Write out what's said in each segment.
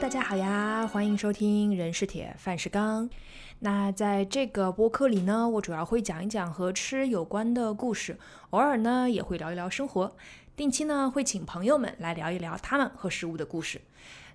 大家好呀，欢迎收听人是铁，饭是钢。那在这个播客里呢，我主要会讲一讲和吃有关的故事，偶尔呢也会聊一聊生活。定期呢会请朋友们来聊一聊他们和食物的故事。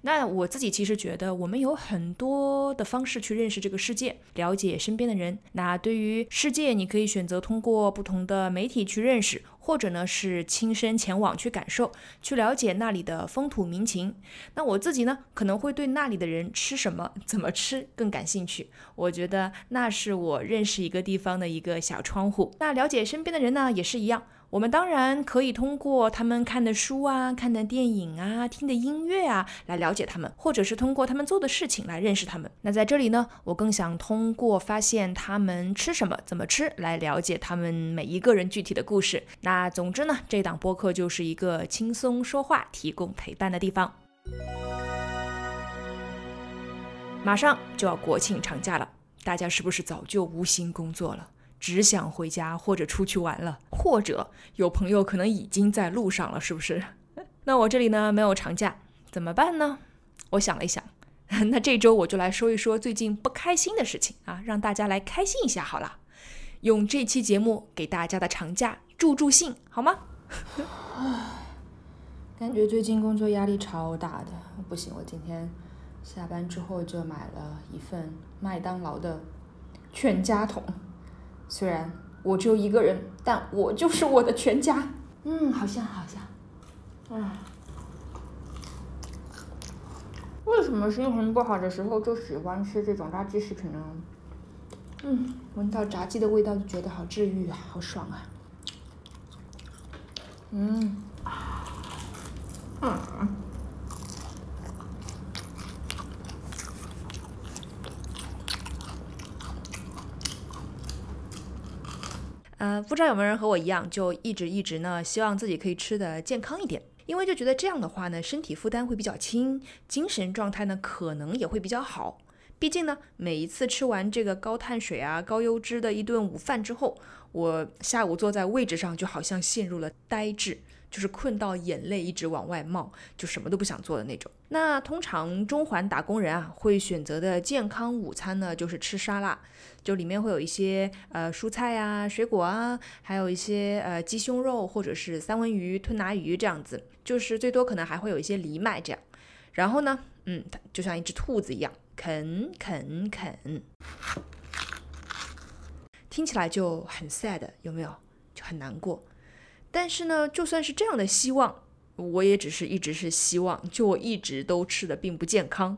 那我自己其实觉得，我们有很多的方式去认识这个世界，了解身边的人。那对于世界，你可以选择通过不同的媒体去认识，或者呢是亲身前往去感受，去了解那里的风土民情。那我自己呢，可能会对那里的人吃什么、怎么吃更感兴趣。我觉得那是我认识一个地方的一个小窗户。那了解身边的人呢，也是一样。我们当然可以通过他们看的书啊、看的电影啊、听的音乐啊来了解他们，或者是通过他们做的事情来认识他们。那在这里呢，我更想通过发现他们吃什么、怎么吃来了解他们每一个人具体的故事。那总之呢，这档播客就是一个轻松说话、提供陪伴的地方。马上就要国庆长假了，大家是不是早就无心工作了？只想回家或者出去玩了，或者有朋友可能已经在路上了，是不是？那我这里呢没有长假，怎么办呢？我想了一想，那这周我就来说一说最近不开心的事情啊，让大家来开心一下好了。用这期节目给大家的长假助助兴，好吗？感觉最近工作压力超大的，不行，我今天下班之后就买了一份麦当劳的全家桶。虽然我只有一个人，但我就是我的全家。嗯，好像好像。唉，为什么心情不好的时候就喜欢吃这种垃圾食品呢？嗯，闻到炸鸡的味道就觉得好治愈啊，好爽啊。嗯。嗯。呃，不知道有没有人和我一样，就一直一直呢，希望自己可以吃的健康一点，因为就觉得这样的话呢，身体负担会比较轻，精神状态呢可能也会比较好。毕竟呢，每一次吃完这个高碳水啊、高油脂的一顿午饭之后，我下午坐在位置上就好像陷入了呆滞。就是困到眼泪一直往外冒，就什么都不想做的那种。那通常中环打工人啊会选择的健康午餐呢，就是吃沙拉，就里面会有一些呃蔬菜啊、水果啊，还有一些呃鸡胸肉或者是三文鱼、吞拿鱼这样子，就是最多可能还会有一些藜麦这样。然后呢，嗯，就像一只兔子一样啃啃啃，听起来就很 sad，有没有？就很难过。但是呢，就算是这样的希望，我也只是一直是希望，就我一直都吃的并不健康，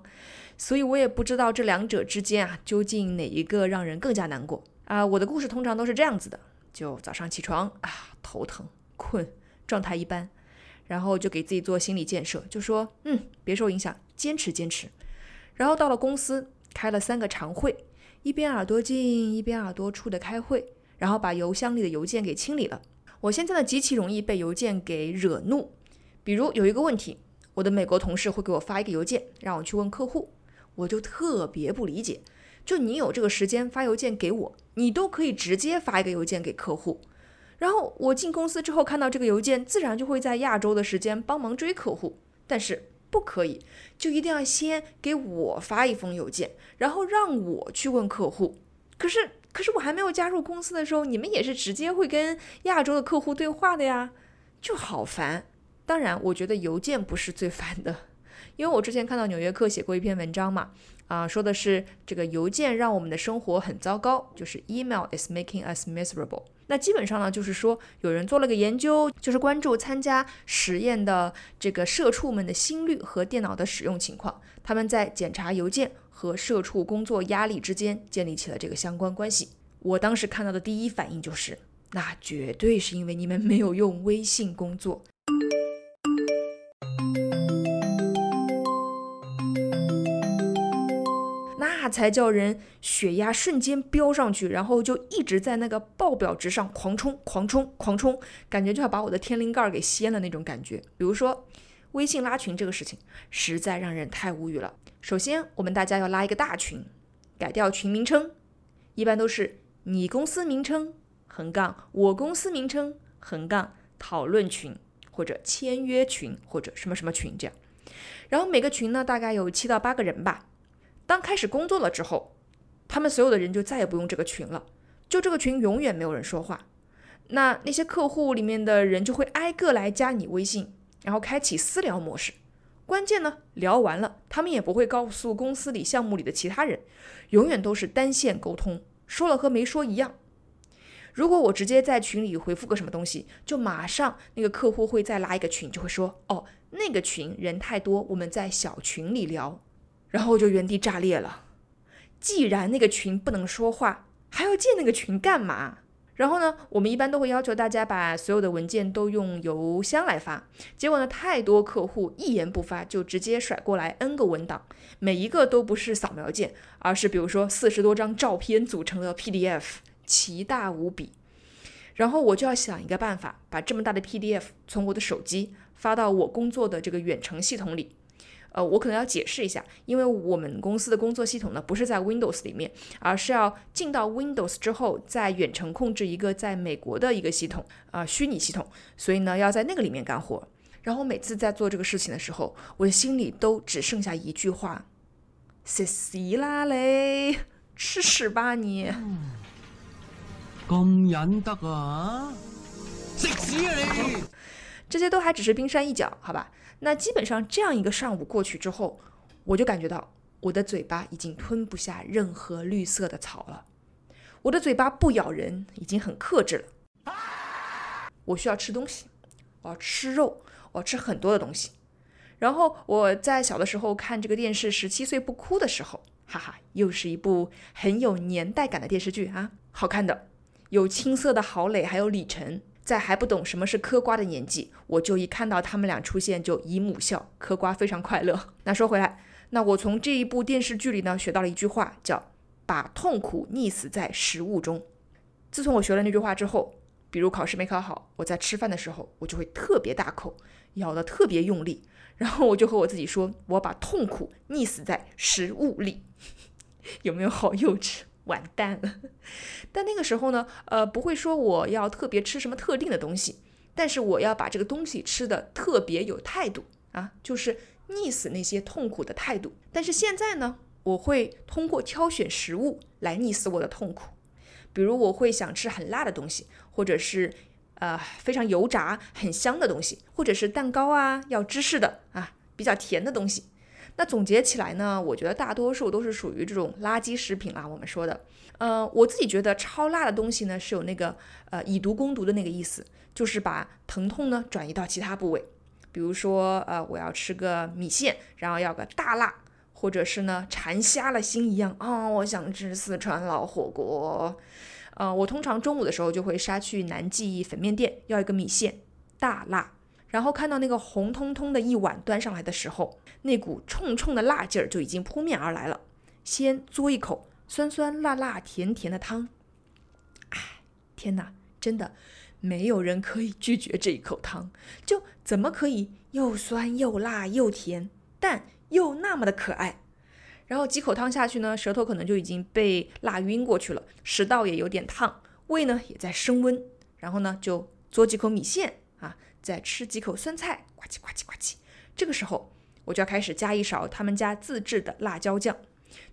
所以我也不知道这两者之间啊，究竟哪一个让人更加难过啊？我的故事通常都是这样子的：就早上起床啊，头疼、困，状态一般，然后就给自己做心理建设，就说嗯，别受影响，坚持坚持。然后到了公司，开了三个常会，一边耳朵进，一边耳朵出的开会，然后把邮箱里的邮件给清理了。我现在呢极其容易被邮件给惹怒，比如有一个问题，我的美国同事会给我发一个邮件，让我去问客户，我就特别不理解，就你有这个时间发邮件给我，你都可以直接发一个邮件给客户，然后我进公司之后看到这个邮件，自然就会在亚洲的时间帮忙追客户，但是不可以，就一定要先给我发一封邮件，然后让我去问客户，可是。可是我还没有加入公司的时候，你们也是直接会跟亚洲的客户对话的呀，就好烦。当然，我觉得邮件不是最烦的，因为我之前看到《纽约客》写过一篇文章嘛，啊，说的是这个邮件让我们的生活很糟糕，就是 email is making us miserable。那基本上呢，就是说有人做了个研究，就是关注参加实验的这个社畜们的心率和电脑的使用情况，他们在检查邮件。和社畜工作压力之间建立起了这个相关关系。我当时看到的第一反应就是，那绝对是因为你们没有用微信工作，那才叫人血压瞬间飙上去，然后就一直在那个报表值上狂冲、狂冲、狂冲，感觉就要把我的天灵盖给掀了那种感觉。比如说。微信拉群这个事情实在让人太无语了。首先，我们大家要拉一个大群，改掉群名称，一般都是你公司名称横杠我公司名称横杠讨论群或者签约群或者什么什么群这样。然后每个群呢大概有七到八个人吧。当开始工作了之后，他们所有的人就再也不用这个群了，就这个群永远没有人说话。那那些客户里面的人就会挨个来加你微信，然后开启私聊模式。关键呢，聊完了，他们也不会告诉公司里项目里的其他人，永远都是单线沟通，说了和没说一样。如果我直接在群里回复个什么东西，就马上那个客户会再拉一个群，就会说：“哦，那个群人太多，我们在小群里聊。”然后我就原地炸裂了。既然那个群不能说话，还要建那个群干嘛？然后呢，我们一般都会要求大家把所有的文件都用邮箱来发。结果呢，太多客户一言不发就直接甩过来 N 个文档，每一个都不是扫描件，而是比如说四十多张照片组成的 PDF，奇大无比。然后我就要想一个办法，把这么大的 PDF 从我的手机发到我工作的这个远程系统里。呃，我可能要解释一下，因为我们公司的工作系统呢不是在 Windows 里面，而是要进到 Windows 之后再远程控制一个在美国的一个系统啊，虚拟系统，所以呢要在那个里面干活。然后每次在做这个事情的时候，我的心里都只剩下一句话：死死啦嘞，吃屎吧你！咁忍得啊？食屎啊你！这些都还只是冰山一角，好吧？那基本上这样一个上午过去之后，我就感觉到我的嘴巴已经吞不下任何绿色的草了。我的嘴巴不咬人，已经很克制了。我需要吃东西，我要吃肉，我要吃很多的东西。然后我在小的时候看这个电视《十七岁不哭》的时候，哈哈，又是一部很有年代感的电视剧啊，好看的，有青涩的郝蕾，还有李晨。在还不懂什么是嗑瓜的年纪，我就一看到他们俩出现就姨母笑，嗑瓜非常快乐。那说回来，那我从这一部电视剧里呢学到了一句话，叫把痛苦溺死在食物中。自从我学了那句话之后，比如考试没考好，我在吃饭的时候我就会特别大口，咬得特别用力，然后我就和我自己说，我把痛苦溺死在食物里，有没有好幼稚？完蛋了，但那个时候呢，呃，不会说我要特别吃什么特定的东西，但是我要把这个东西吃的特别有态度啊，就是溺死那些痛苦的态度。但是现在呢，我会通过挑选食物来溺死我的痛苦，比如我会想吃很辣的东西，或者是呃非常油炸很香的东西，或者是蛋糕啊要芝士的啊比较甜的东西。那总结起来呢，我觉得大多数都是属于这种垃圾食品啦。我们说的，呃，我自己觉得超辣的东西呢是有那个呃以毒攻毒的那个意思，就是把疼痛呢转移到其他部位。比如说，呃，我要吃个米线，然后要个大辣，或者是呢馋瞎了心一样啊，我想吃四川老火锅。呃，我通常中午的时候就会杀去南记粉面店，要一个米线大辣。然后看到那个红彤彤的一碗端上来的时候，那股冲冲的辣劲儿就已经扑面而来了。先嘬一口酸酸辣辣甜甜的汤，哎，天哪，真的没有人可以拒绝这一口汤。就怎么可以又酸又辣又甜，但又那么的可爱？然后几口汤下去呢，舌头可能就已经被辣晕过去了，食道也有点烫，胃呢也在升温。然后呢，就嘬几口米线啊。再吃几口酸菜，呱唧呱唧呱唧。这个时候，我就要开始加一勺他们家自制的辣椒酱，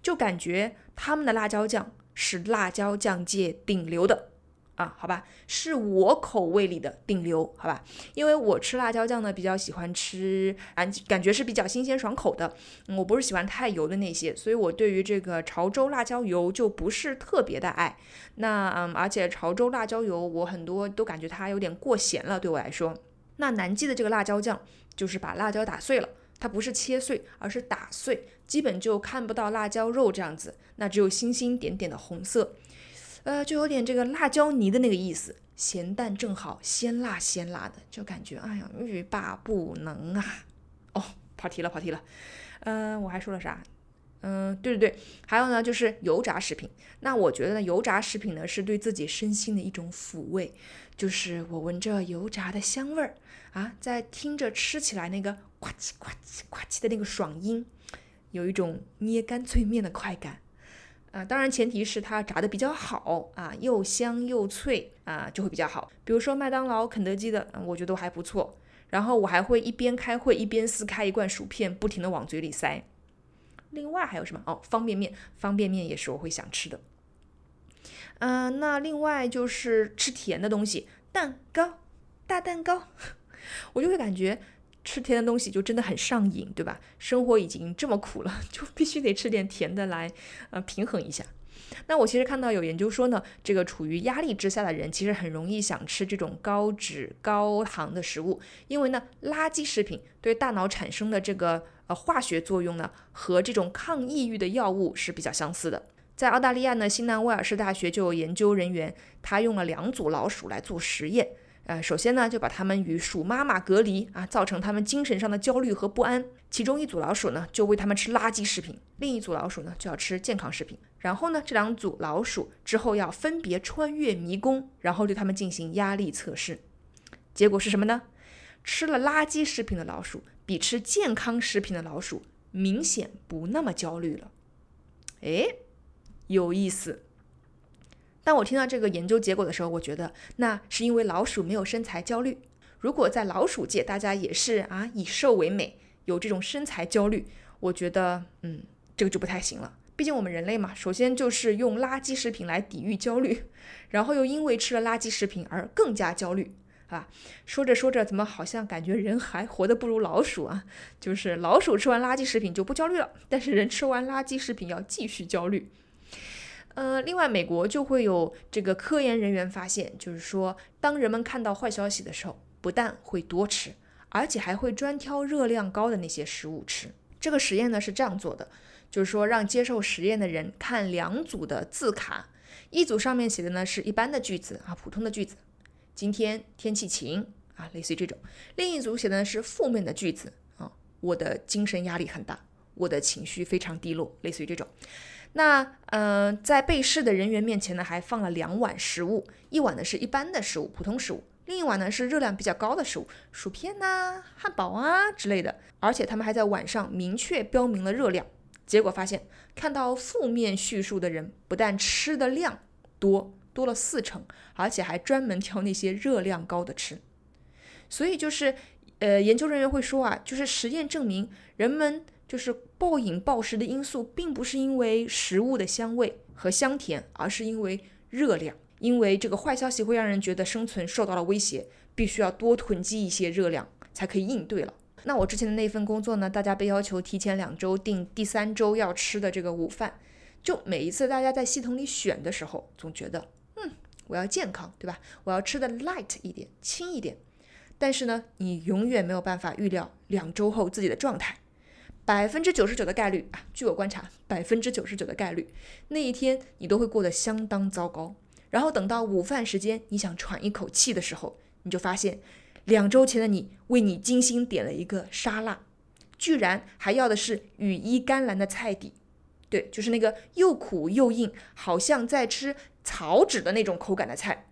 就感觉他们的辣椒酱是辣椒酱界顶流的啊，好吧，是我口味里的顶流，好吧。因为我吃辣椒酱呢，比较喜欢吃，感感觉是比较新鲜爽口的。我不是喜欢太油的那些，所以我对于这个潮州辣椒油就不是特别的爱。那嗯，而且潮州辣椒油我很多都感觉它有点过咸了，对我来说。那南记的这个辣椒酱，就是把辣椒打碎了，它不是切碎，而是打碎，基本就看不到辣椒肉这样子，那只有星星点点的红色，呃，就有点这个辣椒泥的那个意思，咸淡正好，鲜辣鲜辣的，就感觉哎呀欲罢不能啊！哦，跑题了跑题了，嗯，我还说了啥？嗯，对对对，还有呢，就是油炸食品。那我觉得呢，油炸食品呢是对自己身心的一种抚慰，就是我闻着油炸的香味儿啊，在听着吃起来那个呱唧呱唧呱唧的那个爽音，有一种捏干脆面的快感。啊，当然前提是它炸的比较好啊，又香又脆啊，就会比较好。比如说麦当劳、肯德基的，我觉得都还不错。然后我还会一边开会一边撕开一罐薯片，不停的往嘴里塞。另外还有什么？哦，方便面，方便面也是我会想吃的。嗯，那另外就是吃甜的东西，蛋糕，大蛋糕，我就会感觉吃甜的东西就真的很上瘾，对吧？生活已经这么苦了，就必须得吃点甜的来，呃，平衡一下。那我其实看到有研究说呢，这个处于压力之下的人，其实很容易想吃这种高脂高糖的食物，因为呢，垃圾食品对大脑产生的这个呃化学作用呢，和这种抗抑郁的药物是比较相似的。在澳大利亚呢，新南威尔士大学就有研究人员，他用了两组老鼠来做实验。呃，首先呢，就把它们与鼠妈妈隔离啊，造成它们精神上的焦虑和不安。其中一组老鼠呢，就喂它们吃垃圾食品；另一组老鼠呢，就要吃健康食品。然后呢，这两组老鼠之后要分别穿越迷宫，然后对它们进行压力测试。结果是什么呢？吃了垃圾食品的老鼠，比吃健康食品的老鼠明显不那么焦虑了。诶，有意思。当我听到这个研究结果的时候，我觉得那是因为老鼠没有身材焦虑。如果在老鼠界，大家也是啊以瘦为美，有这种身材焦虑，我觉得嗯这个就不太行了。毕竟我们人类嘛，首先就是用垃圾食品来抵御焦虑，然后又因为吃了垃圾食品而更加焦虑啊。说着说着，怎么好像感觉人还活得不如老鼠啊？就是老鼠吃完垃圾食品就不焦虑了，但是人吃完垃圾食品要继续焦虑。呃，另外，美国就会有这个科研人员发现，就是说，当人们看到坏消息的时候，不但会多吃，而且还会专挑热量高的那些食物吃。这个实验呢是这样做的，就是说让接受实验的人看两组的字卡，一组上面写的呢是一般的句子啊，普通的句子，今天天气晴啊，类似于这种；另一组写的是负面的句子啊，我的精神压力很大，我的情绪非常低落，类似于这种。那呃，在被试的人员面前呢，还放了两碗食物，一碗呢是一般的食物，普通食物，另一碗呢是热量比较高的食物，薯片呐、汉堡啊之类的。而且他们还在碗上明确标明了热量。结果发现，看到负面叙述的人，不但吃的量多多了四成，而且还专门挑那些热量高的吃。所以就是，呃，研究人员会说啊，就是实验证明人们。就是暴饮暴食的因素，并不是因为食物的香味和香甜，而是因为热量。因为这个坏消息会让人觉得生存受到了威胁，必须要多囤积一些热量才可以应对了。那我之前的那份工作呢？大家被要求提前两周订第三周要吃的这个午饭，就每一次大家在系统里选的时候，总觉得，我要健康，对吧？我要吃的 light 一点，轻一点。但是呢，你永远没有办法预料两周后自己的状态。百分之九十九的概率啊，据我观察，百分之九十九的概率，那一天你都会过得相当糟糕。然后等到午饭时间，你想喘一口气的时候，你就发现，两周前的你为你精心点了一个沙拉，居然还要的是羽衣甘蓝的菜底，对，就是那个又苦又硬，好像在吃草纸的那种口感的菜，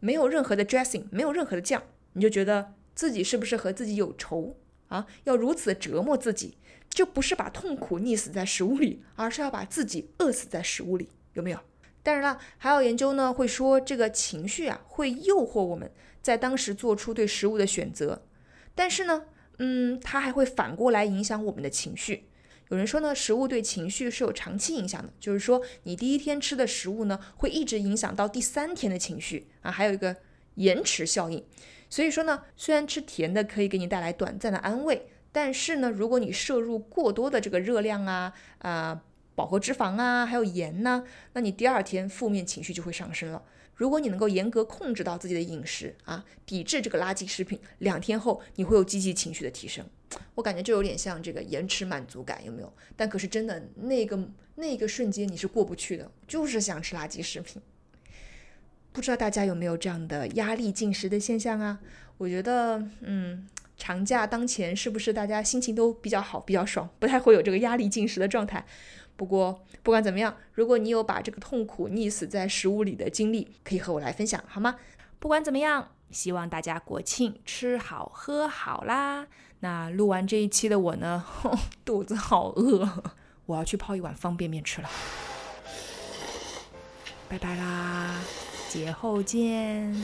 没有任何的 dressing，没有任何的酱，你就觉得自己是不是和自己有仇啊？要如此折磨自己？就不是把痛苦溺死在食物里，而是要把自己饿死在食物里，有没有？当然了，还有研究呢，会说这个情绪啊，会诱惑我们在当时做出对食物的选择。但是呢，嗯，它还会反过来影响我们的情绪。有人说呢，食物对情绪是有长期影响的，就是说你第一天吃的食物呢，会一直影响到第三天的情绪啊，还有一个延迟效应。所以说呢，虽然吃甜的可以给你带来短暂的安慰。但是呢，如果你摄入过多的这个热量啊、啊饱和脂肪啊，还有盐呢，那你第二天负面情绪就会上升了。如果你能够严格控制到自己的饮食啊，抵制这个垃圾食品，两天后你会有积极情绪的提升。我感觉就有点像这个延迟满足感，有没有？但可是真的那个那个瞬间你是过不去的，就是想吃垃圾食品。不知道大家有没有这样的压力进食的现象啊？我觉得，嗯。长假当前，是不是大家心情都比较好、比较爽，不太会有这个压力进食的状态？不过不管怎么样，如果你有把这个痛苦溺死在食物里的经历，可以和我来分享，好吗？不管怎么样，希望大家国庆吃好喝好啦。那录完这一期的我呢，肚子好饿，我要去泡一碗方便面吃了。拜拜啦，节后见。